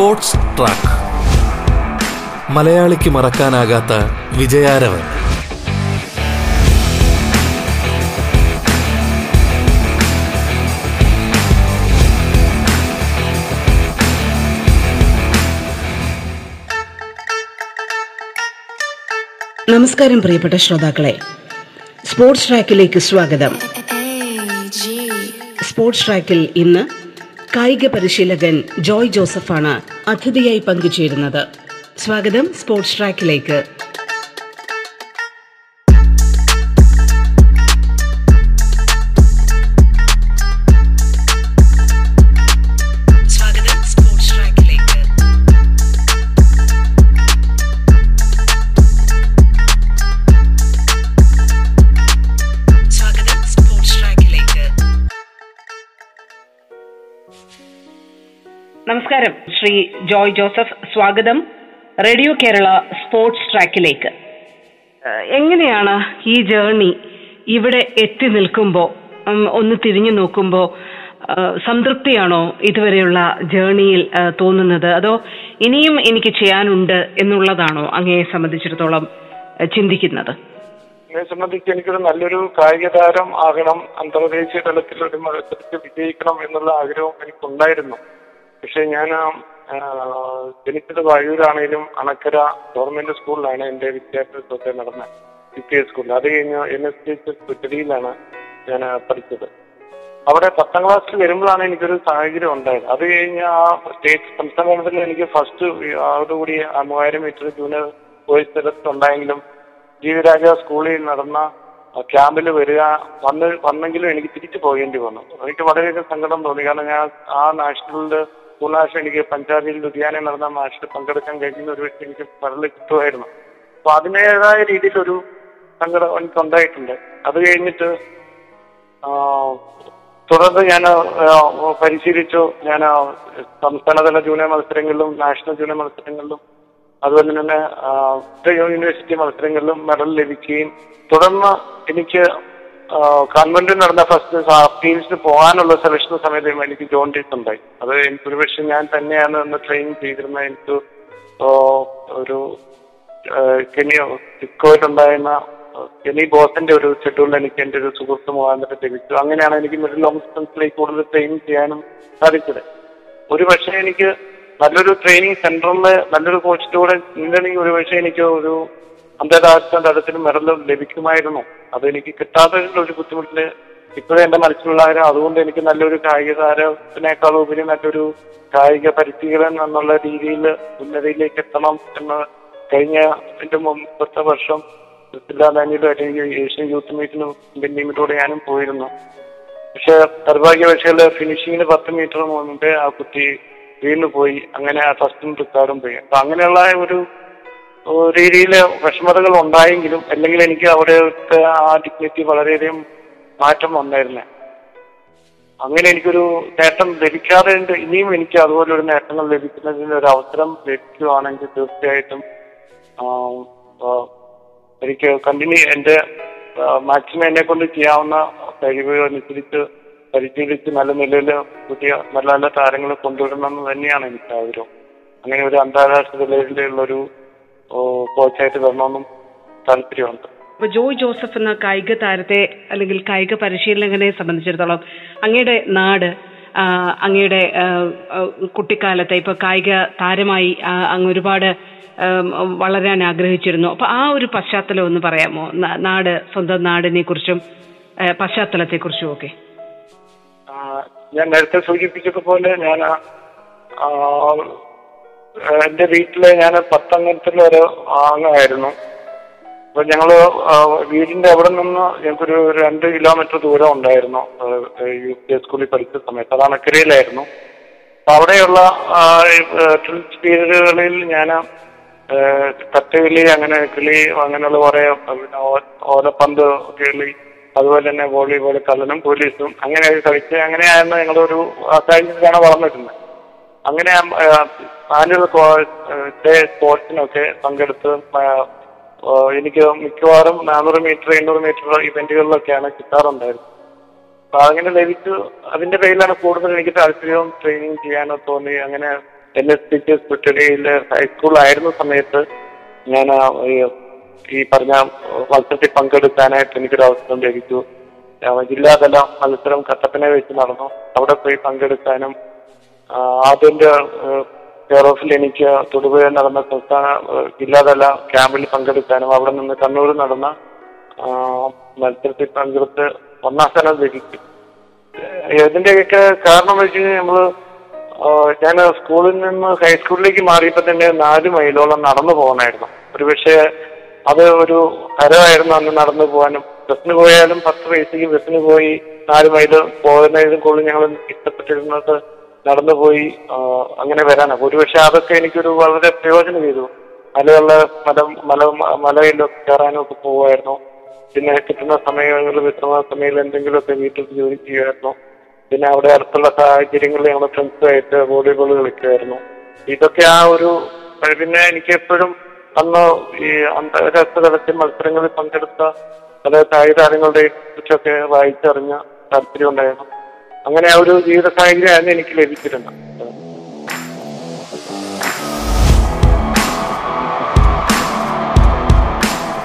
Sports track. മലയാളിക്ക് മറക്കാനാകാത്ത വിജയാരവൻ. നമസ്കാരം പ്രിയപ്പെട്ട ശ്രോതാക്കളെ. സ്പോർട്സ് ട്രാക്കിലേക്ക് സ്വാഗതം. സ്പോർട്സ് ട്രാക്കിൽ ഇന്ന് കായിക പരിശീലകൻ ജോയ് ജോസഫാണ് അതിഥിയായി പങ്കുചേരുന്നത്. സ്വാഗതം സ്പോർട്സ് ട്രാക്കിലേക്ക്. ശ്രീ ജോയ് ജോസഫ് സ്വാഗതം. റേഡിയോ കേരള സ്പോർട്സ് ട്രാക്കിലേക്ക്. എങ്ങനെയാണ് ഈ ജേർണി ഇവിടെ എത്തി നിൽക്കുമ്പോൾ ഒന്ന് തിരിഞ്ഞു നോക്കുമ്പോൾ സംതൃപ്തിയാണോ ഇതുവരെയുള്ള ജേർണിയിൽ തോന്നുന്നത്? അതോ ഇനിയും എനിക്ക് ചെയ്യാനുണ്ട് എന്നുള്ളതാണോ അങ്ങയെ സംബന്ധിച്ചിടത്തോളം ചിന്തിക്കുന്നത്? എന്നെ സംബന്ധിച്ച് എനിക്കൊരു നല്ലൊരു കായിക താരം ആകണം അന്തർദേശീയ തലത്തിൽ ഒരു മത്സരത്തിൽ വിജയിക്കണം എന്നുള്ള ആഗ്രഹം എനിക്കുണ്ടായിരുന്നു. പക്ഷെ ഞാൻ ജനിച്ചത് വഴൂരാണേലും അണക്കര ഗവൺമെന്റ് സ്കൂളിലാണ് എന്റെ വിദ്യാഭ്യാസമൊക്കെ നടന്ന സി പി സ്കൂളിൽ. അത് കഴിഞ്ഞ് എൻ എസ് ഡി എച്ച് കുറ്റടിയിലാണ് ഞാൻ പഠിച്ചത്. അവിടെ പത്താം ക്ലാസ്സിൽ വരുമ്പോഴാണ് എനിക്കൊരു സാഹചര്യം ഉണ്ടായത്. അത് കഴിഞ്ഞ് ആ സ്റ്റേറ്റ് സംസ്ഥാന എനിക്ക് ഫസ്റ്റ് അതോടുകൂടി മൂവായിരം മീറ്റർ ജൂനിയർ ബോയ്സ് തലത്തിലുണ്ടായെങ്കിലും ജീവിരാജ സ്കൂളിൽ നടന്ന ക്യാമ്പിൽ വരിക വന്ന് വന്നെങ്കിലും എനിക്ക് തിരിച്ചു പോകേണ്ടി വന്നു. എനിക്ക് വളരെയധികം സങ്കടം തോന്നി. കാരണം ഞാൻ ആ നാഷണലിൽ നാഷണൽ എനിക്ക് പഞ്ചാബിൽ ലുധിയാനയിൽ നടന്ന മാഷിൽ പങ്കെടുക്കാൻ കഴിഞ്ഞ ഒരു വ്യക്തി എനിക്ക് മെഡൽ കിട്ടുമായിരുന്നു അപ്പൊ അതിന്റെതായ രീതിയിലൊരു സങ്കടം എനിക്ക് ഉണ്ടായിട്ടുണ്ട്. അത് കഴിഞ്ഞിട്ട് തുടർന്ന് ഞാൻ പരിശീലിച്ചു. ഞാൻ സംസ്ഥാനതല ജൂനിയർ മത്സരങ്ങളിലും നാഷണൽ ജൂനിയർ മത്സരങ്ങളിലും അതുപോലെ തന്നെ യൂണിവേഴ്സിറ്റി മത്സരങ്ങളിലും മെഡൽ ലഭിക്കുകയും തുടർന്ന് എനിക്ക് കോൺവെന്റിൽ നടന്ന ഫസ്റ്റ് ടീംസിന് പോകാനുള്ള സെലക്ഷൻ സമയത്ത് എനിക്ക് ജോണ്ടിസ് ഉണ്ടായി. അത് എനിക്ക് ഒരുപക്ഷെ ഞാൻ തന്നെയാണ് അന്ന് ട്രെയിൻ ചെയ്തിരുന്ന എനിക്ക് ഒരു കെനിയോ ചിക്കോയിട്ടുണ്ടായിരുന്ന കെനി ബോസിന്റെ ഒരു ഷെഡ്യൂളിൽ എനിക്ക് എന്റെ ഒരു സുഹൃത്ത് മുഖാന്തരം ലഭിച്ചു. അങ്ങനെയാണ് എനിക്ക് മിഡിൽ ലോങ് ഡിസ്റ്റൻസിലേക്ക് കൂടുതൽ ട്രെയിൻ ചെയ്യാനും സാധിച്ചത്. ഒരു പക്ഷേ എനിക്ക് നല്ലൊരു ട്രെയിനിങ് സെന്ററിൽ നല്ലൊരു കോച്ചിന്റെ കൂടെ നിന്നിട്ടുണ്ടെങ്കിൽ ഒരു പക്ഷേ എനിക്ക് ഒരു അന്താരാഷ്ട്ര തലത്തിൽ മെഡൽ ലഭിക്കുമായിരുന്നു. അത് എനിക്ക് കിട്ടാത്തതിന്റെ ഒരു ബുദ്ധിമുട്ടിന് ഇപ്പോഴും എന്റെ മനസ്സിലുള്ള കാര്യം അതുകൊണ്ട് എനിക്ക് നല്ലൊരു കായിക താരത്തിനേക്കാൾ ഉപരി നല്ലൊരു കായിക പരിശീലകൻ എന്നുള്ള രീതിയിൽ ഉന്നതിയിലേക്ക് എത്തണം എന്ന് കഴിഞ്ഞ എന്റെ മുമ്പത്തെ വർഷം ബാങ്കിലുമായിട്ട് എനിക്ക് ഏഷ്യൻ യൂത്ത് മീറ്റിനും ഇന്ത്യൻ ടീമിലൂടെ ഞാനും പോയിരുന്നു. പക്ഷെ നിർഭാഗ്യവശാൽ ഫിനിഷിങ്ങിന് പത്ത് മീറ്റർ മുമ്പേ ആ കുട്ടി വീണു പോയി. അങ്ങനെ ആ ഫസ്റ്റും റിക്കാർഡും പോയി. അപ്പൊ അങ്ങനെയുള്ള ഒരു രീതിയിൽ വിഷമതകൾ ഉണ്ടായെങ്കിലും അല്ലെങ്കിൽ എനിക്ക് അവിടെ ആ ഡിഗ്നിറ്റി വളരെയധികം മാറ്റം വന്നായിരുന്നേ. അങ്ങനെ എനിക്കൊരു നേട്ടം ലഭിക്കാതെ ഇനിയും എനിക്ക് അതുപോലെ ഒരു നേട്ടങ്ങൾ ലഭിക്കുന്നതിന് ഒരു അവസരം ലഭിക്കുകയാണെങ്കിൽ തീർച്ചയായിട്ടും എനിക്ക് കണ്ടിന്യൂ എന്റെ മാക്സിമം എന്നെ കൊണ്ട് ചെയ്യാവുന്ന കഴിവുകൾ അനുസരിച്ച് പരിശീലിച്ച് നല്ല നിലയിൽ പുതിയ നല്ല നല്ല താരങ്ങളെ കൊണ്ടുവരണമെന്ന് തന്നെയാണ് എനിക്ക് ആഗ്രഹം. അങ്ങനെ ഒരു അന്താരാഷ്ട്ര നിലയിലുള്ള ഒരു കോച്ചായിട്ട് വരണമെന്നും താല്പര്യമുണ്ട്. അപ്പൊ ജോയ് ജോസഫ് എന്ന കായിക താരത്തെ അല്ലെങ്കിൽ കായിക പരിശീലകനെ സംബന്ധിച്ചിടത്തോളം അങ്ങയുടെ നാട് അങ്ങയുടെ കുട്ടിക്കാലത്തെ ഇപ്പൊ കായിക താരമായി അങ്ങ് ഒരുപാട് വളരാൻ ആഗ്രഹിച്ചിരുന്നു. അപ്പൊ ആ ഒരു പശ്ചാത്തലം ഒന്ന് പറയാമോ? നാട് സ്വന്തം നാടിനെ കുറിച്ചും പശ്ചാത്തലത്തെ കുറിച്ചും ഒക്കെ. ഞാൻ നേരത്തെ സൂചിപ്പിച്ചതുപോലെ ഞാൻ എന്റെ വീട്ടിൽ ഞാൻ പത്തംഗത്തിലെ ഒരു ആങ്ങായിരുന്നു. അപ്പൊ ഞങ്ങൾ വീടിന്റെ അവിടെ നിന്ന് ഞങ്ങൾക്കൊരു രണ്ട് കിലോമീറ്റർ ദൂരം ഉണ്ടായിരുന്നു. യു പി സ്കൂളിൽ പഠിച്ച സമയത്ത്. അത് അണക്കരയിലായിരുന്നു. അപ്പൊ അവിടെയുള്ള പീരീഡുകളിൽ ഞാൻ കത്തുകിളി അങ്ങനെ കിളി അങ്ങനെയുള്ള കുറെ പിന്നെ ഓലപ്പന്ത് കിളി അതുപോലെ തന്നെ വോളിബോൾ കള്ളനും പോലീസും അങ്ങനെ കളിച്ച് അങ്ങനെയായിരുന്നു ഞങ്ങളൊരു സാഹചര്യത്തിലാണ് വളർന്നിരുന്നത്. അങ്ങനെ ആനുവൽ സ്പോർട്സിനൊക്കെ പങ്കെടുത്ത് എനിക്ക് മിക്കവാറും നാനൂറ് മീറ്റർ എണ്ണൂറ് മീറ്റർ ഇവന്റുകളിലൊക്കെയാണ് കിട്ടാറുണ്ടായിരുന്നത്. അപ്പൊ അങ്ങനെ ലഭിച്ചു. അതിന്റെ പേരിലാണ് കൂടുതൽ എനിക്ക് താല്പര്യവും ട്രെയിനിങ് ചെയ്യാനോ തോന്നി. അങ്ങനെ എൻ എസ് ടീച്ചേഴ്സ് കുറ്റടിയിലെ ഹൈസ്കൂളിലായിരുന്ന സമയത്ത് ഞാൻ ഈ- പറഞ്ഞ മത്സരത്തിൽ പങ്കെടുക്കാനായിട്ട് എനിക്കൊരു അവസരം ലഭിച്ചു. ജില്ലാതല മത്സരം കട്ടപ്പനെ വെച്ച് നടന്നു. അവിടെ പോയി പങ്കെടുക്കാനും ആ, അതിന്റെ കെയർ ഓഫിൽ എനിക്ക് തൊടുപുഴയിൽ നടന്ന സംസ്ഥാന ജില്ലാതല ക്യാമ്പിൽ പങ്കെടുക്കാനും അവിടെ നിന്ന് കണ്ണൂർ നടന്ന മത്സരത്തിൽ പങ്കെടുത്ത് ഒന്നാം സ്ഥാനം ലഭിച്ചു. ഇതിന്റെയൊക്കെ കാരണം വെച്ച് കഴിഞ്ഞാൽ നമ്മൾ ഞാൻ സ്കൂളിൽ നിന്ന് ഹൈസ്കൂളിലേക്ക് മാറിയപ്പോ തന്നെ നാല് മൈലോളം നടന്നു പോകണമായിരുന്നു ഒരു പക്ഷേ അത് ഒരു ഹരമായിരുന്നു അന്ന് നടന്നു പോകാനും. ബസ്സിന് പോയാലും പത്ത് പൈസക്ക് ബസ്സിന് പോയി നാല് മൈൽ പോകുന്നതിനും കൂടുതൽ ഞങ്ങൾ ഇഷ്ടപ്പെട്ടിരുന്നത്. നടന്നു പോയി ആ, അങ്ങനെ വരാനാണ് ഒരുപക്ഷെ അതൊക്കെ എനിക്കൊരു വളരെ പ്രയോജനം ചെയ്തു. മലയുള്ള മല മല മലയിലൊക്കെ കയറാനും ഒക്കെ പോകുമായിരുന്നു പിന്നെ കിട്ടുന്ന സമയങ്ങളിൽ വിശ്രമ സമയങ്ങളിൽ എന്തെങ്കിലുമൊക്കെ വീട്ടിൽ ജോലി ചെയ്യുമായിരുന്നു. പിന്നെ അവിടെ അടുത്തുള്ള സാഹചര്യങ്ങളിൽ ഞങ്ങൾ ഫ്രണ്ട്സുമായിട്ട് വോളിബോൾ കളിക്കുമായിരുന്നു. ഇതൊക്കെ ആ ഒരു പിന്നെ എനിക്ക് എപ്പോഴും അന്ന് ഈ അന്താരാഷ്ട്ര തലത്തിൽ മത്സരങ്ങളിൽ പങ്കെടുത്ത പല കായിക താരങ്ങളുടെ കുറിച്ചൊക്കെ വായിച്ചറിഞ്ഞ താല്പര്യം ഉണ്ടായിരുന്നു. അങ്ങനെ ആ ഒരു ജീവിത സാഹചര്യമായിരുന്നു എനിക്ക് ലഭിച്ചിരുന്നത്.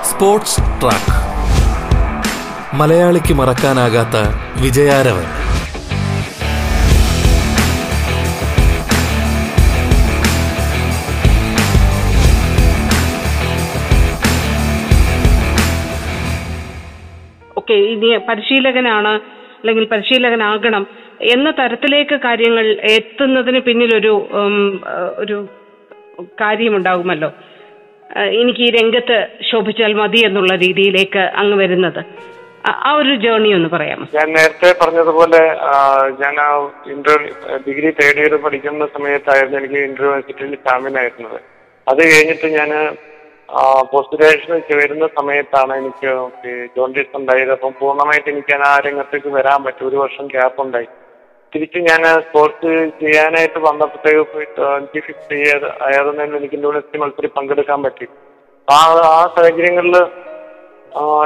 Sports track. മലയാളിക്ക് മറക്കാനാകാത്ത വിജയാരവൻ. ഓക്കെ ഇനി പരിശീലകനാണ് അല്ലെങ്കിൽ പരിശീലകനാകണം എന്ന തരത്തിലേക്ക് കാര്യങ്ങൾ എത്തുന്നതിന് പിന്നിലൊരു ഒരു കാര്യമുണ്ടാകുമല്ലോ എനിക്ക് ഈ രംഗത്ത് ശോഭിച്ചാൽ മതി എന്നുള്ള രീതിയിലേക്ക് അങ്ങ് വരുന്നത്. ആ- ഒരു ജേർണി ഒന്ന് പറയാമോ? ഞാൻ നേരത്തെ പറഞ്ഞതുപോലെ ഞാൻ ആ ഇന്റർ ഡിഗ്രി തേർഡ് ഇയർ പഠിക്കുന്ന സമയത്തായിരുന്നു എനിക്ക് ഇന്റർ യൂണിവേഴ്സിറ്റിയിൽ ചാമ്പ്യൻ ആയിരുന്നത്. അത് കഴിഞ്ഞിട്ട് ഞാൻ പോസ്റ്റ് വരുന്ന സമയത്താണ് എനിക്ക് ജോണ്ടിസ് ഉണ്ടായത്. അപ്പം പൂർണമായിട്ട് എനിക്ക് ആ രംഗത്തേക്ക് വരാൻ പറ്റും. ഒരു വർഷം ഗ്യാപ്പ് ഉണ്ടായി. തിരിച്ച് ഞാൻ സ്പോർട്സ് ചെയ്യാനായിട്ട് വന്നപ്പോഴത്തേക്ക് എനിക്ക് ഫിക്സ് ചെയ്യാതെ ആയതെന്നു എനിക്ക് യൂണിവേഴ്സിറ്റി മത്സരം പങ്കെടുക്കാൻ പറ്റി. ആ ആ സാഹചര്യങ്ങളിൽ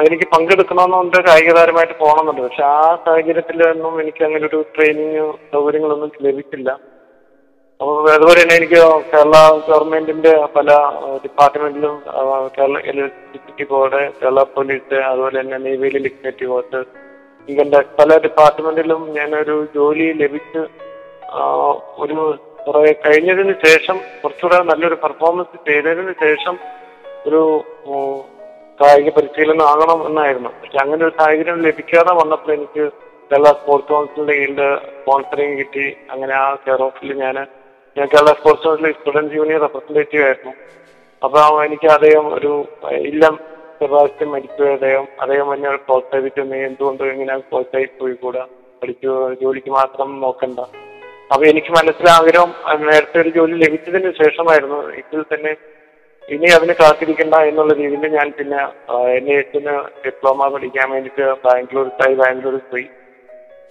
എനിക്ക് പങ്കെടുക്കണമെന്നുണ്ട് കായിക താരമായിട്ട് പോകണമെന്നുണ്ട്. പക്ഷെ ആ സാഹചര്യത്തിലൊന്നും എനിക്ക് അങ്ങനെ ഒരു ട്രെയിനിങ് സൗകര്യങ്ങളൊന്നും ലഭിച്ചില്ല. അപ്പോൾ അതുപോലെ തന്നെ എനിക്ക് കേരള ഗവൺമെന്റിന്റെ പല ഡിപ്പാർട്ട്മെന്റിലും Kerala electricity board Kerala police അതുപോലെ തന്നെ നേവിയിൽ ഇലക്ട്രിസിറ്റി ബോർഡ് ഇങ്ങനെ പല ഡിപ്പാർട്ട്മെന്റിലും ഞാനൊരു ജോലി ലഭിച്ച് ഒരു കുറെ കഴിഞ്ഞതിന് ശേഷം കുറച്ചുകൂടെ നല്ലൊരു പെർഫോമൻസ് ചെയ്തതിന് ശേഷം ഒരു കായിക പരിശീലനം ആകണം എന്നായിരുന്നു. പക്ഷെ അങ്ങനെ ഒരു സാഹചര്യം ലഭിക്കാതെ വന്നപ്പോൾ എനിക്ക് കേരള സ്പോർട്സ് കൗൺസിലിന്റെ കീഴിൽ സ്പോൺസറിങ് കിട്ടി. അങ്ങനെ ആ കെയർ ഓഫിൽ ഞാൻ ഞാൻ Kerala sports council students union representative ആയിരുന്നു. അപ്പൊ എനിക്ക് അദ്ദേഹം ഒരു ഇല്ലം സെബാസ്റ്റ്യൻ മരിച്ചു അദ്ദേഹം അദ്ദേഹം എന്നെ പ്രോത്സാഹിപ്പിച്ചു നീ എന്തുകൊണ്ട് ഇങ്ങനെ പ്രോത്സാഹിച്ച് പോയി കൂടാ പഠിച്ചു ജോലിക്ക് മാത്രം നോക്കണ്ട. അപ്പൊ എനിക്ക് മനസ്സിലാഗ്രഹം നേരത്തെ ഒരു ജോലി ലഭിച്ചതിന് ശേഷമായിരുന്നു. ഇതിൽ തന്നെ ഇനി അതിന് കാത്തിരിക്കണ്ട എന്നുള്ള രീതിയിൽ ഞാൻ പിന്നെ എൻ ഡിപ്ലോമ പഠിക്കാൻ വേണ്ടിയിട്ട് ബാംഗ്ലൂർ തായി ബാംഗ്ലൂരിൽ പോയി.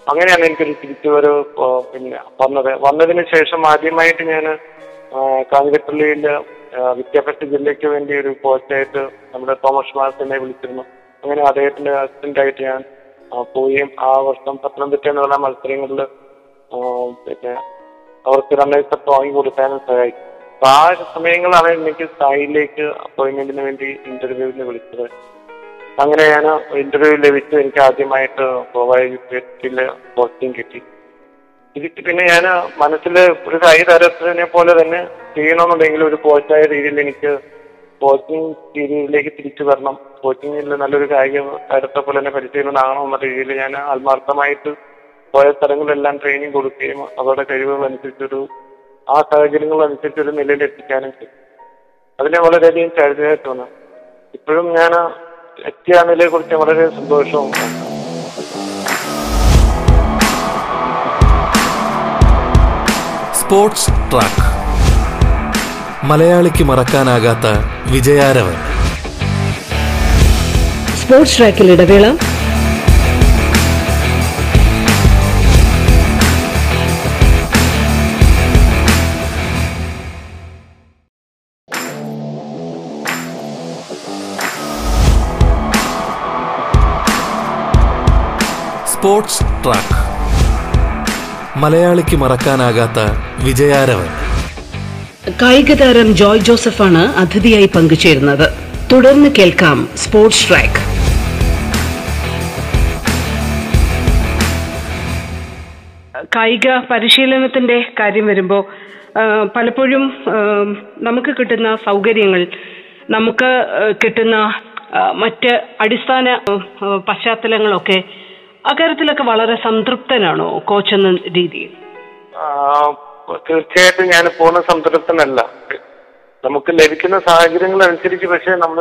അങ്ങനെയാണ് എനിക്കൊരു തിരിച്ചുവരവ് പിന്നെ വന്നത്. വന്നതിന് ശേഷം ആദ്യമായിട്ട് ഞാൻ കാഞ്ഞിരപ്പള്ളിയിൽ വിദ്യാഭ്യാസ ജില്ലയ്ക്ക് വേണ്ടി ഒരു കോച്ചായിട്ട് നമ്മുടെ തോമസ് മാസത്തിനെ വിളിച്ചിരുന്നു. അങ്ങനെ അദ്ദേഹത്തിന്റെ അസിസ്റ്റന്റ് ആയിട്ട് ഞാൻ പോവുകയും ആ വർഷം പത്തനംതിട്ട എന്ന് പറഞ്ഞ മത്സരങ്ങളിൽ പിന്നെ അവർക്ക് ഒക്കെ വാങ്ങി കൊടുക്കാനും സഹായിക്കും അപ്പൊ ആ സമയങ്ങളാണ് എനിക്ക് സായിലേക്ക് അപ്പോയിന്റ്മെന്റിന് വേണ്ടി ഇന്റർവ്യൂവിന് വിളിച്ചത്. അങ്ങനെ ഞാൻ ഇന്റർവ്യൂ ലഭിച്ചു എനിക്ക് ആദ്യമായിട്ട് ഗോവ യൂണിവേഴ്സിറ്റിയിൽ പോസ്റ്റിംഗ് കിട്ടി. ഇതിട്ട് പിന്നെ ഞാൻ മനസ്സിൽ ഒരു കൈ തരത്തിനെ പോലെ തന്നെ ചെയ്യണമെന്നുണ്ടെങ്കിൽ ഒരു കോച്ചായ രീതിയിൽ എനിക്ക് കോച്ചിങ് രീതിയിലേക്ക് തിരിച്ചു വരണം. കോച്ചിങ്ങിൽ നല്ലൊരു കായിക താരത്തെ പോലെ തന്നെ പരിശീലനം ആകണം എന്ന രീതിയിൽ ഞാൻ ആത്മാർത്ഥമായിട്ട് പോയ സ്ഥലങ്ങളിലെല്ലാം ട്രെയിനിങ് കൊടുക്കുകയും അവരുടെ കഴിവുകൾ അനുസരിച്ചൊരു ആ സാഹചര്യങ്ങൾ അനുസരിച്ചൊരു നിലയിൽ ചെയ്യും അതിനെ വളരെയധികം ചരിതയായിട്ട് തോന്നുന്നു ഇപ്പോഴും ഞാൻ എത്തിയ നിലയെ കുറിച്ച് വളരെ സന്തോഷവും സ്പോർട്സ് ട്രാക്ക്. മലയാളിക്ക് മറക്കാനാകാത്ത വിജയാരവൻ. സ്പോർട്സ് ട്രാക്കിൽ ഇടവേള. Sports track. മലയാളിക്ക് മറക്കാനാകാത്ത വിജയാരവൻ. കായിക താരം ജോയ് ജോസഫാണ് അതിഥിയായി പങ്കുചേരുന്നത്. തുടർന്ന് കേൾക്കാം സ്പോർട്സ് ട്രാക്ക്. കായിക പരിശീലനത്തിന്റെ കാര്യം വരുമ്പോൾ പലപ്പോഴും നമുക്ക് കിട്ടുന്ന സൗകര്യങ്ങൾ നമുക്ക് കിട്ടുന്ന മറ്റ് അടിസ്ഥാന പശ്ചാത്തലങ്ങളൊക്കെ അക്കാര്യത്തിലൊക്കെ വളരെ സംതൃപ്തനാണോ കോച്ച് എന്ന രീതിയിൽ? തീർച്ചയായിട്ടും ഞാൻ പൂർണ സംതൃപ്തനല്ല. നമുക്ക് ലഭിക്കുന്ന സാഹചര്യങ്ങൾ അനുസരിച്ച് പക്ഷെ നമ്മൾ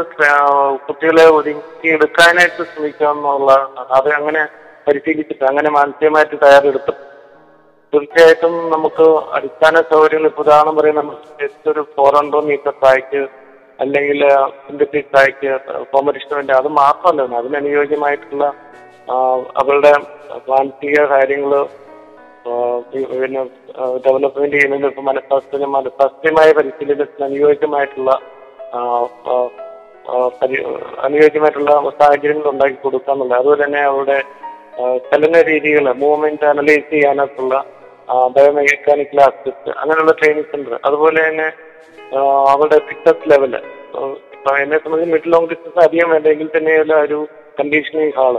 കുട്ടികളെ ഒതുക്കിയെടുക്കാനായിട്ട് ശ്രമിക്കുക എന്നുള്ള അത് അങ്ങനെ പരിശീലിച്ചിട്ട് അങ്ങനെ മാനസികമായിട്ട് തയ്യാറെടുത്തു തീർച്ചയായിട്ടും നമുക്ക് അടിസ്ഥാന സൗകര്യങ്ങൾ ഇപ്പൊ ഉദാഹരണം പറയാം നമ്മൾ ജസ്റ്റ് ഒരു ഫോർ ഹൺഡ്രഡ് മീറ്റർ ട്രാക്ക് അല്ലെങ്കിൽ സിന്തറ്റിക് ട്രാക്ക് കോമ്പറ്റീഷൻ വേണ്ടി അത് മാത്രമല്ല അതിനനുയോജ്യമായിട്ടുള്ള അവരുടെ മാനസിക പി- പിന്നെ ഡെവലപ്മെന്റ് ചെയ്യുന്നതിന് ഇപ്പൊ മനഃശാസ്ത്രം മനഃശാസ്ത്രീയമായ പരിശീലനത്തിന് അനുയോജ്യമായിട്ടുള്ള അനുയോജ്യമായിട്ടുള്ള സാഹചര്യങ്ങൾ ഉണ്ടാക്കി കൊടുക്കുക എന്നുള്ളത്. അതുപോലെ തന്നെ അവരുടെ ചലന രീതികൾ മൂവ്മെന്റ് അനലൈസ് ചെയ്യാനായിട്ടുള്ള ബയോമെക്കാനിക്കൽ ആസ്പെക്ട് അങ്ങനെയുള്ള ട്രെയിനിങ് സെന്റർ അതുപോലെ തന്നെ അവരുടെ ഫിറ്റ്നസ് ലെവൽ എന്നെ സംബന്ധിച്ച് മിഡ് ലോങ് ഡിസ്റ്റൻസ് അധികം വേണ്ടെങ്കിൽ തന്നെയുള്ള ഒരു കണ്ടീഷനിങ് ഹാൾ.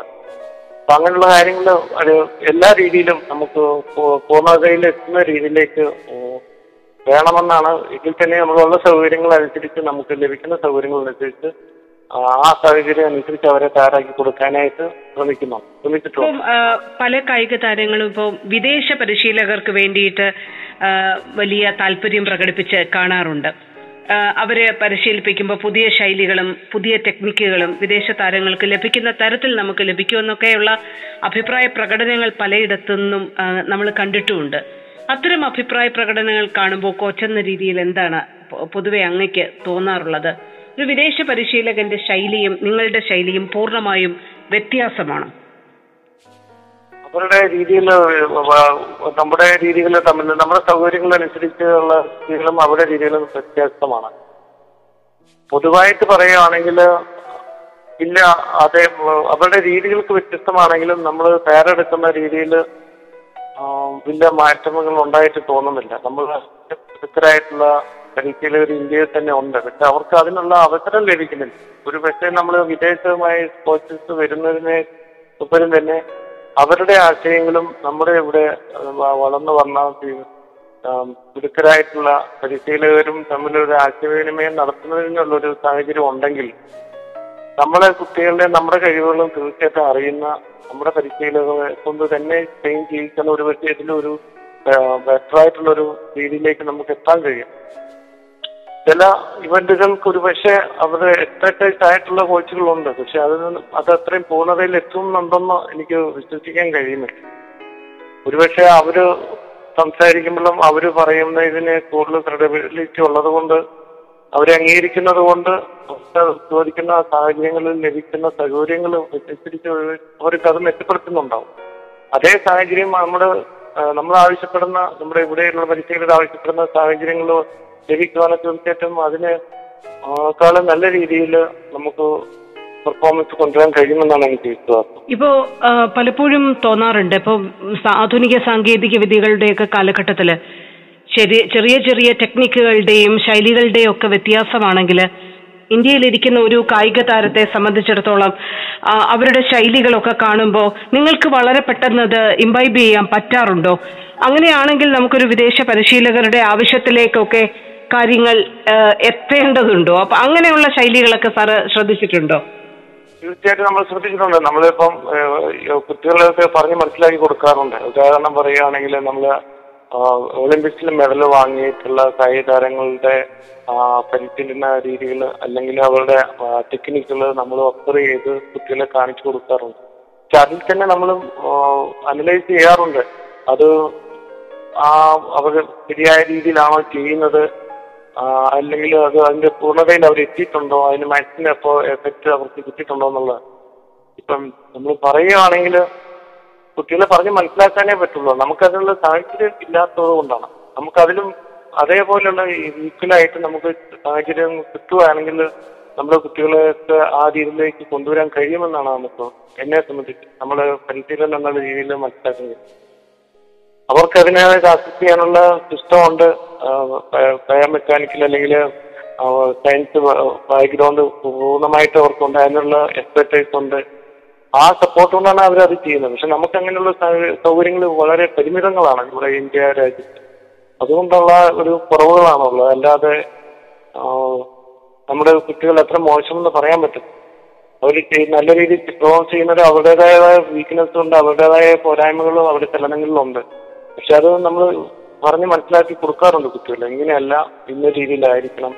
അപ്പൊ അങ്ങനെയുള്ള കാര്യങ്ങൾ ഒരു എല്ലാ രീതിയിലും നമുക്ക് പൂർണതയിൽ എത്തുന്ന രീതിയിലേക്ക് വേണമെന്നാണ്. ഇതിൽ തന്നെ നമ്മളുള്ള സൗകര്യങ്ങൾ അനുസരിച്ച് നമുക്ക് ലഭിക്കുന്ന സൗകര്യങ്ങൾ അനുസരിച്ച് ആ സാഹചര്യം അനുസരിച്ച് അവരെ തയ്യാറാക്കി കൊടുക്കാനായിട്ട് ശ്രമിക്കുന്നു. ശ്രമിച്ചിട്ടുണ്ട്. ഇപ്പം പല കായിക താരങ്ങളും ഇപ്പോൾ വിദേശ പരിശീലകർക്ക് വേണ്ടിയിട്ട് വലിയ താല്പര്യം പ്രകടിപ്പിച്ച് കാണാറുണ്ട്. അവരെ പരിശീലിപ്പിക്കുമ്പോൾ പുതിയ ശൈലികളും പുതിയ ടെക്നിക്കുകളും വിദേശ താരങ്ങൾക്ക് ലഭിക്കുന്ന തരത്തിൽ നമുക്ക് ലഭിക്കുമെന്നൊക്കെയുള്ള അഭിപ്രായ പ്രകടനങ്ങൾ പലയിടത്തുനിന്നും നമ്മൾ കണ്ടിട്ടുമുണ്ട്. അത്തരം അഭിപ്രായ പ്രകടനങ്ങൾ കാണുമ്പോൾ കോച്ചെന്ന രീതിയിൽ എന്താണ് പൊതുവെ അങ്ങയ്ക്ക് തോന്നാറുള്ളത്? ഒരു വിദേശ പരിശീലകന്റെ ശൈലിയും നിങ്ങളുടെ ശൈലിയും പൂർണമായും വ്യത്യാസമാണ്? അവരുടെ രീതിയിൽ നമ്മുടെ രീതികൾ തമ്മിൽ നമ്മുടെ സൗകര്യങ്ങളനുസരിച്ചുള്ള രീതികളും അവരുടെ രീതികളും വ്യത്യസ്തമാണ്. പൊതുവായിട്ട് പറയുകയാണെങ്കിൽ ഇല്ല അതെ അവരുടെ രീതികൾക്ക് വ്യത്യസ്തമാണെങ്കിലും നമ്മൾ തയ്യാറെടുക്കുന്ന രീതിയിൽ വലിയ മാറ്റങ്ങൾ ഉണ്ടായിട്ട് തോന്നുന്നില്ല. നമ്മൾ വിദഗ്ധരായിട്ടുള്ള ഒരു ഇന്ത്യയിൽ തന്നെ ഉണ്ട്. പക്ഷെ അവർക്ക് അതിനുള്ള അവസരം ലഭിക്കുന്നില്ല. ഒരു പക്ഷേ നമ്മൾ വിദേശമായി കോച്ചസ് വരുന്നതിനെ ഉപരി തന്നെ അവരുടെ ആശയങ്ങളും നമ്മുടെ ഇവിടെ വളർന്നു വന്ന മിടുക്കരായിട്ടുള്ള പരിശീലകരും തമ്മിലൊരു ആശയവിനിമയം നടത്തുന്നതിനുള്ള ഒരു സാഹചര്യം ഉണ്ടെങ്കിൽ നമ്മളെ കുട്ടികളുടെ നമ്മുടെ കഴിവുകളും തീർച്ചയായിട്ടും അറിയുന്ന നമ്മുടെ പരിശീലകരെ കൊണ്ട് തന്നെ ട്രെയിൻ ചെയ്യിക്കുന്ന ഒരു പക്ഷേ ഇതിലൊരു ബെറ്റർ ആയിട്ടുള്ള ഒരു രീതിയിലേക്ക് നമുക്ക് എത്താൻ കഴിയും. ചില ഇവന്റുകൾക്ക് ഒരു പക്ഷേ അവർ എക്സ്പെർട്ടൈസ് ആയിട്ടുള്ള കോച്ചുകളുണ്ട്. പക്ഷെ അത് അത് അത്രയും പൂർണതയിൽ എത്തുന്നുണ്ടെന്ന് എനിക്ക് വിശ്വസിക്കാൻ കഴിയുന്നില്ല. ഒരുപക്ഷെ അവർ സംസാരിക്കുമ്പോഴും അവർ പറയുന്ന ഇതിന് കൂടുതൽ ക്രെഡിബിലിറ്റി ഉള്ളത് കൊണ്ട് അവരെ അംഗീകരിക്കുന്നത് കൊണ്ട് ചോദിക്കുന്ന സാഹചര്യങ്ങളിൽ ലഭിക്കുന്ന സൗകര്യങ്ങൾ അനുസരിച്ച് അവർക്ക് അത് മെച്ചപ്പെടുത്തുന്നുണ്ടാവും. അതേ സാഹചര്യം നമ്മുടെ നമ്മൾ ആവശ്യപ്പെടുന്ന നമ്മുടെ ഇവിടെയുള്ള പരിശീലനം ആവശ്യപ്പെടുന്ന സാഹചര്യങ്ങൾ ലഭിക്കുവാനും തീർച്ചയായിട്ടും അതിന് കാലം നല്ല രീതിയിൽ നമുക്ക് പെർഫോമൻസ് കൊണ്ടുവരാൻ കഴിയുമെന്നാണ് എനിക്ക് വിശ്വാസം. ഇപ്പോ പലപ്പോഴും തോന്നാറുണ്ട്. ഇപ്പൊ ആധുനിക സാങ്കേതിക വിദ്യകളുടെയൊക്കെ കാലഘട്ടത്തിൽ ചെറിയ ചെറിയ ചെറിയ ടെക്നിക്കുകളുടെയും ശൈലികളുടെയും ഒക്കെ വ്യത്യാസമാണെങ്കിൽ ഇന്ത്യയിലിരിക്കുന്ന ഒരു കായിക താരത്തെ സംബന്ധിച്ചിടത്തോളം അവരുടെ ശൈലികളൊക്കെ കാണുമ്പോൾ നിങ്ങൾക്ക് വളരെ പെട്ടെന്ന് അത് ഇംബൈബ് ചെയ്യാൻ പറ്റാറുണ്ടോ? അങ്ങനെയാണെങ്കിൽ നമുക്കൊരു വിദേശ പരിശീലകരുടെ ആവശ്യത്തിലേക്കൊക്കെ കാര്യങ്ങൾ എത്തേണ്ടതുണ്ടോ? അപ്പൊ അങ്ങനെയുള്ള ശൈലികളൊക്കെ സാറ് ശ്രദ്ധിച്ചിട്ടുണ്ടോ? തീർച്ചയായിട്ടും നമ്മൾ ശ്രദ്ധിച്ചിട്ടുണ്ട്. നമ്മളിപ്പം കുട്ടികളൊക്കെ പറഞ്ഞ് മനസ്സിലാക്കി കൊടുക്കാറുണ്ട്. ഉദാഹരണം പറയുകയാണെങ്കിൽ നമ്മൾ ഒളിമ്പിക്സിൽ മെഡൽ വാങ്ങിയിട്ടുള്ള കായിക താരങ്ങളുടെ പരിശീലന രീതികൾ അല്ലെങ്കിൽ അവരുടെ ടെക്നിക്കുകൾ നമ്മൾ ഒബ്സർവ് ചെയ്ത് കുട്ടികളെ കാണിച്ചു കൊടുക്കാറുണ്ട്. പക്ഷെ അതിൽ തന്നെ നമ്മൾ അനലൈസ് ചെയ്യാറുണ്ട്. അത് ആ അവർ ശരിയായ രീതിയിലാണോ ചെയ്യുന്നത് അല്ലെങ്കിൽ അത് അതിന്റെ പൂർണതയിൽ അവർ എത്തിയിട്ടുണ്ടോ? അതിന് മാക്സിമം എപ്പോ എഫക്റ്റ് അവർക്ക് കിട്ടിയിട്ടുണ്ടോ എന്നുള്ളത് ഇപ്പം നമ്മൾ പറയുകയാണെങ്കിൽ കുട്ടികളെ പറഞ്ഞ് മനസ്സിലാക്കാനേ പറ്റുള്ളൂ. നമുക്കതിനുള്ള സാഹചര്യം ഇല്ലാത്തത് കൊണ്ടാണ്. നമുക്കതിലും അതേപോലെയുള്ള ഈക്വലായിട്ട് നമുക്ക് സാഹചര്യം കിട്ടുകയാണെങ്കിൽ നമ്മുടെ കുട്ടികളെയൊക്കെ ആ രീതിയിലേക്ക് കൊണ്ടുവരാൻ കഴിയുമെന്നാണ് നമുക്ക് എന്നെ സംബന്ധിച്ച് നമ്മൾ പരിശീലനം എന്നുള്ള രീതിയിൽ മനസ്സിലാക്കുന്നത്. അവർക്ക് അതിനെ ആക്സസ് ചെയ്യാനുള്ള സിസ്റ്റം ഉണ്ട് ബയോമെക്കാനിക്കൽ അല്ലെങ്കിൽ സയൻസ് ബാക്ക്ഗ്രൗണ്ട് പൂർണമായിട്ട് അവർക്കുണ്ട്. അതിനുള്ള എക്സ്പെർട്ടൈസ് ഉണ്ട്. ആ സപ്പോർട്ട് കൊണ്ടാണ് അവർ അത് ചെയ്യുന്നത്. പക്ഷെ നമുക്ക് അങ്ങനെയുള്ള സൗകര്യങ്ങൾ വളരെ പരിമിതങ്ങളാണ് നമ്മുടെ ഇന്ത്യ രാജ്യത്ത്. അതുകൊണ്ടുള്ള ഒരു കുറവുകളാണുള്ളത്. അല്ലാതെ നമ്മുടെ കുട്ടികൾ എത്ര മോശമെന്ന് പറയാൻ പറ്റും. അവർ നല്ല രീതിയിൽ പെർഫോം ചെയ്യുന്നത് അവരുടേതായ വീക്ക്നെസ് ഉണ്ട് അവരുടേതായ പോരായ്മകളും അവരുടെ ചലനങ്ങളിലും ഉണ്ട് പക്ഷെ അത് നമ്മൾ പറഞ്ഞ് മനസ്സിലാക്കി കൊടുക്കാറുണ്ട് കുട്ടികൾ ഇങ്ങനെയല്ല ഇന്ന രീതിയിലായിരിക്കണം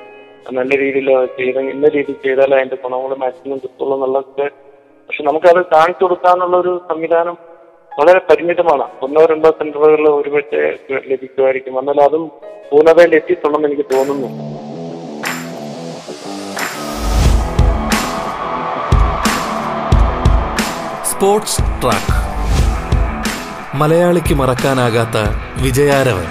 നല്ല രീതിയിൽ ചെയ്ത ഇന്ന രീതിയിൽ ചെയ്താലേ അതിന്റെ ഗുണങ്ങൾ മാക്സിമം കിട്ടുള്ളൂ എന്നുള്ളതൊക്കെ പക്ഷെ നമുക്കത് കാണിച്ചു കൊടുക്കാനുള്ള ഒരു സംവിധാനം വളരെ പരിമിതമാണ്. ഒന്നോ രണ്ടോ സെന്ററുകളിൽ ഒരുപക്ഷെ ലഭിക്കുമായിരിക്കും. എന്നാൽ അതും പൂർണതയിൽ എത്തിയിട്ടുണ്ടെന്ന് എനിക്ക് തോന്നുന്നു. സ്പോർട്സ് ട്രാക്ക് മലയാളിക്ക് മറക്കാനാകാത്ത വിജയാരവൻ.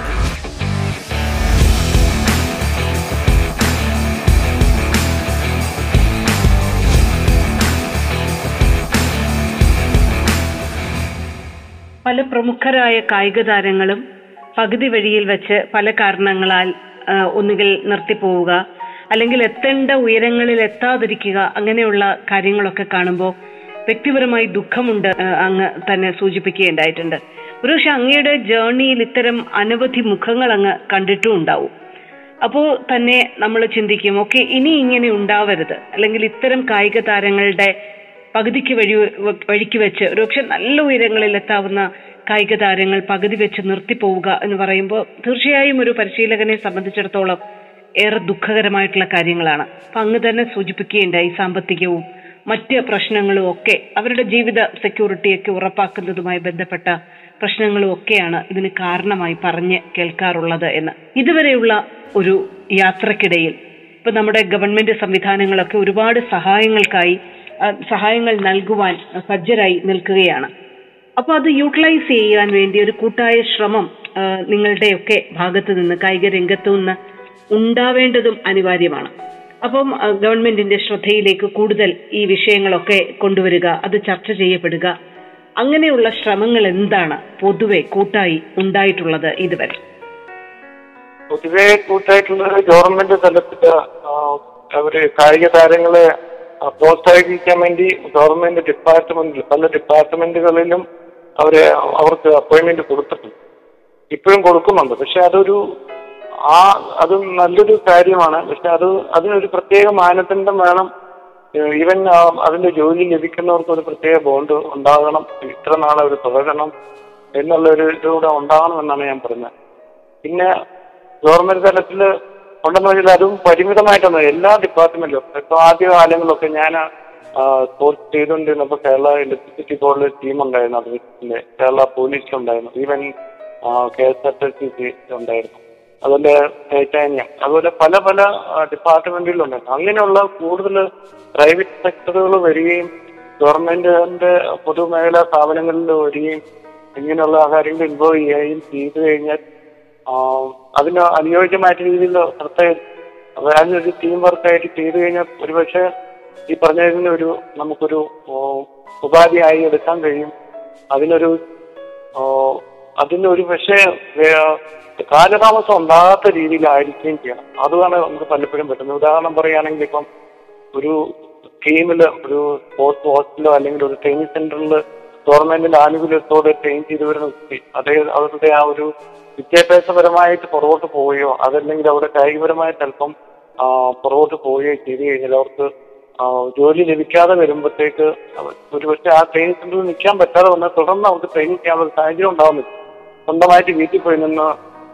പല പ്രമുഖരായ കായിക താരങ്ങളും പകുതി വഴിയിൽ വെച്ച് പല കാരണങ്ങളാൽ ഒന്നുകിൽ നിർത്തിപ്പോവുക അല്ലെങ്കിൽ എത്തേണ്ട ഉയരങ്ങളിൽ എത്താതിരിക്കുക അങ്ങനെയുള്ള കാര്യങ്ങളൊക്കെ കാണുമ്പോൾ വ്യക്തിപരമായി ദുഃഖമുണ്ട് അങ്ങ് തന്നെ സൂചിപ്പിക്കുകയുണ്ടായിട്ടുണ്ട്. ഒരുപക്ഷെ അങ്ങയുടെ ജേർണിയിൽ ഇത്തരം അനവധി മുഖങ്ങൾ അങ്ങ് കണ്ടിട്ടും ഉണ്ടാവും. അപ്പോൾ തന്നെ നമ്മൾ ചിന്തിക്കും ഓക്കെ ഇനി ഇങ്ങനെ ഉണ്ടാവരുത്. അല്ലെങ്കിൽ ഇത്തരം കായിക താരങ്ങളുടെ പകുതിക്ക് വഴി വഴിക്ക് വെച്ച് ഒരുപക്ഷെ നല്ല ഉയരങ്ങളിൽ എത്താവുന്ന കായിക താരങ്ങൾ പകുതി വെച്ച് നിർത്തിപ്പോവുക എന്ന് പറയുമ്പോൾ തീർച്ചയായും ഒരു പരിശീലകനെ സംബന്ധിച്ചിടത്തോളം ഏറെ ദുഃഖകരമായിട്ടുള്ള കാര്യങ്ങളാണ്. അപ്പൊ അങ്ങ് തന്നെ സൂചിപ്പിക്കുകയുണ്ടായി സാമ്പത്തികവും മറ്റ് പ്രശ്നങ്ങളും ഒക്കെ അവരുടെ ജീവിത സെക്യൂരിറ്റിയൊക്കെ ഉറപ്പാക്കുന്നതുമായി ബന്ധപ്പെട്ട പ്രശ്നങ്ങളും ഒക്കെയാണ് ഇതിന് കാരണമായി പറഞ്ഞ് കേൾക്കാറുള്ളത് എന്ന്. ഇതുവരെയുള്ള ഒരു യാത്രക്കിടയിൽ ഇപ്പൊ നമ്മുടെ ഗവൺമെന്റ് സംവിധാനങ്ങളൊക്കെ ഒരുപാട് സഹായങ്ങൾക്കായി സഹായങ്ങൾ നൽകുവാൻ സജ്ജരായി നിൽക്കുകയാണ്. അപ്പൊ അത് യൂട്ടിലൈസ് ചെയ്യാൻ വേണ്ടി ഒരു കൂട്ടായ ശ്രമം നിങ്ങളുടെയൊക്കെ ഭാഗത്തുനിന്ന് കായിക രംഗത്തു നിന്ന് ഉണ്ടാവേണ്ടതും അനിവാര്യമാണ്. അപ്പം ഗവൺമെന്റിന്റെ ശ്രദ്ധയിലേക്ക് കൂടുതൽ ഈ വിഷയങ്ങളൊക്കെ കൊണ്ടുവരിക അത് ചർച്ച ചെയ്യപ്പെടുക. അങ്ങനെയുള്ള ശ്രമങ്ങൾ എന്താണ് പൊതുവെ കൂട്ടായി ഉണ്ടായിട്ടുള്ളത് ഇതുവരെ? പൊതുവെ കൂട്ടായിട്ടുള്ളത് ഗവൺമെന്റ് തലത്തിൽ അവർ കായിക താരങ്ങളെ പ്രോത്സാഹിപ്പിക്കാൻ വേണ്ടി ഗവൺമെന്റ് ഡിപ്പാർട്ട്മെന്റിൽ പല ഡിപ്പാർട്ട്മെന്റുകളിലും അവരെ അവർക്ക് അപ്പോയിന്റ്മെന്റ് കൊടുത്തിട്ടുണ്ട്. ഇപ്പോഴും കൊടുക്കുന്നുണ്ട്. പക്ഷെ അതൊരു ആ അത് നല്ലൊരു കാര്യമാണ്. പക്ഷെ അത് അതിനൊരു പ്രത്യേക മാനദണ്ഡം വേണം. ഈവൻ അതിന്റെ ജോലി ലഭിക്കുന്നവർക്ക് ഒരു പ്രത്യേക ബോണ്ട് ഉണ്ടാകണം. ഇത്ര നാളെ അവർ തുടരണം എന്നുള്ള ഒരു ഇതുകൂടെ ഉണ്ടാകണം എന്നാണ് ഞാൻ പറഞ്ഞത്. പിന്നെ ഗവൺമെന്റ് തലത്തിൽ ഉണ്ടെന്ന് വെച്ചാൽ അതും പരിമിതമായിട്ടൊന്നും എല്ലാ ഡിപ്പാർട്ട്മെന്റിലും ഇപ്പൊ ആദ്യ കാലങ്ങളിലൊക്കെ ഞാൻ സ്പോർട്സ് ചെയ്തുകൊണ്ടിരുന്നപ്പോൾ കേരള ഇലക്ട്രിസിറ്റി ബോർഡിൽ ടീം ഉണ്ടായിരുന്നു. അതിന്റെ Kerala പോലീസിലുണ്ടായിരുന്നു even K S R T C ഉണ്ടായിരുന്നു. അതുപോലെ ടൈറ്റാനിയം അതുപോലെ പല പല ഡിപ്പാർട്ട്മെന്റുകളുണ്ട് അങ്ങനെയുള്ള കൂടുതൽ പ്രൈവറ്റ് സെക്ടറുകൾ വരികയും ഗവൺമെന്റിന്റെ പൊതുമേഖലാ സ്ഥാപനങ്ങളിൽ വരികയും ഇങ്ങനെയുള്ള കാര്യങ്ങൾ ഇൻവോൾവ് ചെയ്യുകയും ചെയ്തു കഴിഞ്ഞാൽ അതിന് അനുയോജ്യമായ രീതിയിൽ പ്രത്യേക അതിനൊരു ടീം വർക്കായിട്ട് ചെയ്തു കഴിഞ്ഞാൽ ഒരുപക്ഷെ ഈ പറഞ്ഞതിന് ഒരു നമുക്കൊരു ഉപാധിയായി എടുക്കാൻ കഴിയും. അതിനൊരു അതിനൊരു പക്ഷേ വേ- കാലതാമസം ഉണ്ടാകാത്ത രീതിയിലായിരിക്കുകയും ചെയ്യണം. അതാണ് നമുക്ക് പലപ്പോഴും പറ്റുന്നത്. ഉദാഹരണം പറയുകയാണെങ്കിൽ ഇപ്പം ഒരു സ്കീമിൽ ഒരു സ്പോർട്സ് ഹോസ്റ്റലോ അല്ലെങ്കിൽ ഒരു ട്രെയിനിങ് സെന്ററിൽ ഗവൺമെന്റിന്റെ ആനുകൂല്യത്തോടെ ട്രെയിൻ ചെയ്തു വരുന്ന കുട്ടി അതേ അവരുടെ ആ ഒരു വിദ്യാഭ്യാസപരമായിട്ട് പുറകോട്ട് പോവുകയോ അതല്ലെങ്കിൽ അവരുടെ കായികപരമായിട്ട് അല്പം പുറകോട്ട് പോവുകയോ ചെയ്തു കഴിഞ്ഞാൽ അവർക്ക് ജോലി ലഭിക്കാതെ വരുമ്പോഴത്തേക്ക് ഒരുപക്ഷെ ആ ട്രെയിനിങ് സെന്ററിൽ നിൽക്കാൻ പറ്റാതെ വന്നാൽ തുടർന്ന് അവർക്ക് ട്രെയിനിങ് ഒരു സാഹചര്യം ഉണ്ടാവുന്നില്ല സ്വന്തമായിട്ട് വീട്ടിൽ പോയി നിന്ന്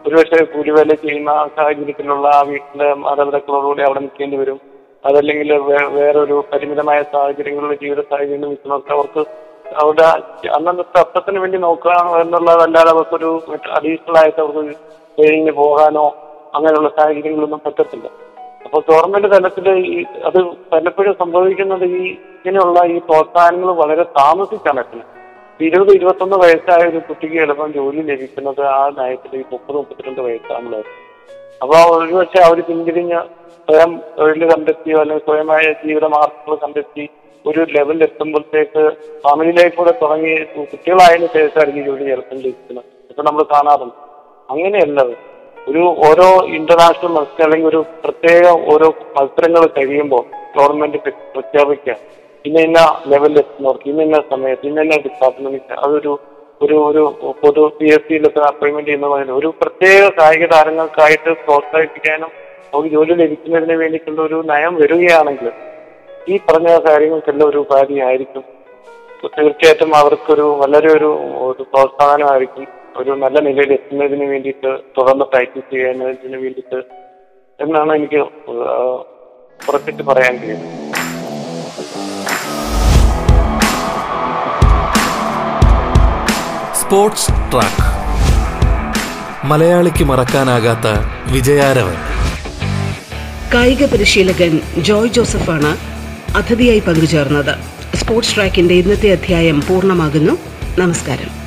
ഒരുപക്ഷെ കൂലിവേല ചെയ്യുന്ന സാഹചര്യത്തിലുള്ള ആ വീട്ടിലെ മാതാപിതാക്കളോടുകൂടി അവിടെ നിൽക്കേണ്ടി വരും. അതല്ലെങ്കിൽ വേറൊരു പരിമിതമായ സാഹചര്യങ്ങളിൽ ജീവിത സാഹചര്യങ്ങളിൽ നിൽക്കുന്നവർക്ക് അവർക്ക് അവരുടെ അന്നത്തെ അർത്ഥത്തിന് വേണ്ടി നോക്കുക എന്നുള്ളതല്ലാതെ അവർക്കൊരു അഡീഷണൽ ആയിട്ട് അവർക്ക് ട്രെയിനിങ്ങിന് പോകാനോ അങ്ങനെയുള്ള സാഹചര്യങ്ങളൊന്നും പറ്റത്തില്ല. അപ്പൊ ഗവൺമെന്റ് തലത്തിൽ ഈ അത് പലപ്പോഴും സംഭവിക്കുന്നത് ഈ ഇങ്ങനെയുള്ള ഈ പ്രോത്സാഹനങ്ങൾ വളരെ താമസിച്ചാണ് എത്തുന്നത്. ഇരുപത് ഇരുപത്തൊന്ന് വയസ്സായ ഒരു കുട്ടിക്ക് ചിലപ്പം ജോലി ലഭിക്കുന്നത് ആ നയത്തിൽ ഈ മുപ്പത് മുപ്പത്തിരണ്ട് വയസ്സാകുമ്പോൾ അപ്പോൾ ഒരുപക്ഷെ അവർ പിന്തിരിഞ്ഞ് സ്വയം തൊഴിൽ കണ്ടെത്തിയോ അല്ലെങ്കിൽ സ്വയമായ ജീവിത മാർഗങ്ങൾ കണ്ടെത്തി ഒരു ലെവലിൽ എത്തുമ്പോഴത്തേക്ക് ഫാമിലി ലൈഫോടെ തുടങ്ങി കുട്ടികളായതിനു ശേഷമായിരിക്കും ജോലി ചിലപ്പം ലഭിക്കുന്നത്. ഇപ്പൊ നമ്മൾ കാണാറുണ്ട്. അങ്ങനെയല്ല. ഒരു ഓരോ ഇന്റർനാഷണൽ മത്സരം അല്ലെങ്കിൽ ഒരു പ്രത്യേക ഓരോ മത്സരങ്ങൾ കഴിയുമ്പോൾ ഗവൺമെന്റ് പ്ര- പ്രഖ്യാപിക്കുക. ഇന്ന ഇന്ന ലെവലിൽ എത്തുന്നവർക്ക് ഇന്ന ഇന്ന സമയത്ത് ഇന്ന ഇന്ന ഡിപ്പാർട്ട്മെന്റ് അതൊരു ഒരു ഒരു പൊതു പി എസ് സിയിലൊക്കെ അപ്പോയിന്റ്മെന്റ് ചെയ്യുന്നതിന് ഒരു പ്രത്യേക കായിക താരങ്ങൾക്കായിട്ട് പ്രോത്സാഹിപ്പിക്കാനും അവർക്ക് ജോലി ലഭിക്കുന്നതിന് വേണ്ടിയിട്ടുള്ള ഒരു നയം വരികയാണെങ്കിൽ ഈ പറഞ്ഞ കാര്യങ്ങൾക്കെല്ലാം ഒരു ഉപാധിയായിരിക്കും. തീർച്ചയായിട്ടും അവർക്കൊരു വളരെ ഒരു ഒരു പ്രോത്സാഹനമായിരിക്കും. ഒരു നല്ല നിലയിൽ എത്തുന്നതിന് വേണ്ടിയിട്ട് തുടർന്ന് പ്രാക്ടീസ് ചെയ്യുന്നതിന് വേണ്ടിയിട്ട് എന്നാണ് എനിക്ക് ഉറപ്പിച്ച് പറയാൻ കഴിയുന്നത്. Sports track. മലയാളിക്ക് മറക്കാനാകാത്ത വിജയാരവൻ. കായിക പരിശീലകൻ ജോയ് ജോസഫാണ് അതിഥിയായി പങ്കുചേർന്നത്. സ്പോർട്സ് ട്രാക്കിന്റെ ഇന്നത്തെ അധ്യായം പൂർണമാകുന്നു. നമസ്കാരം.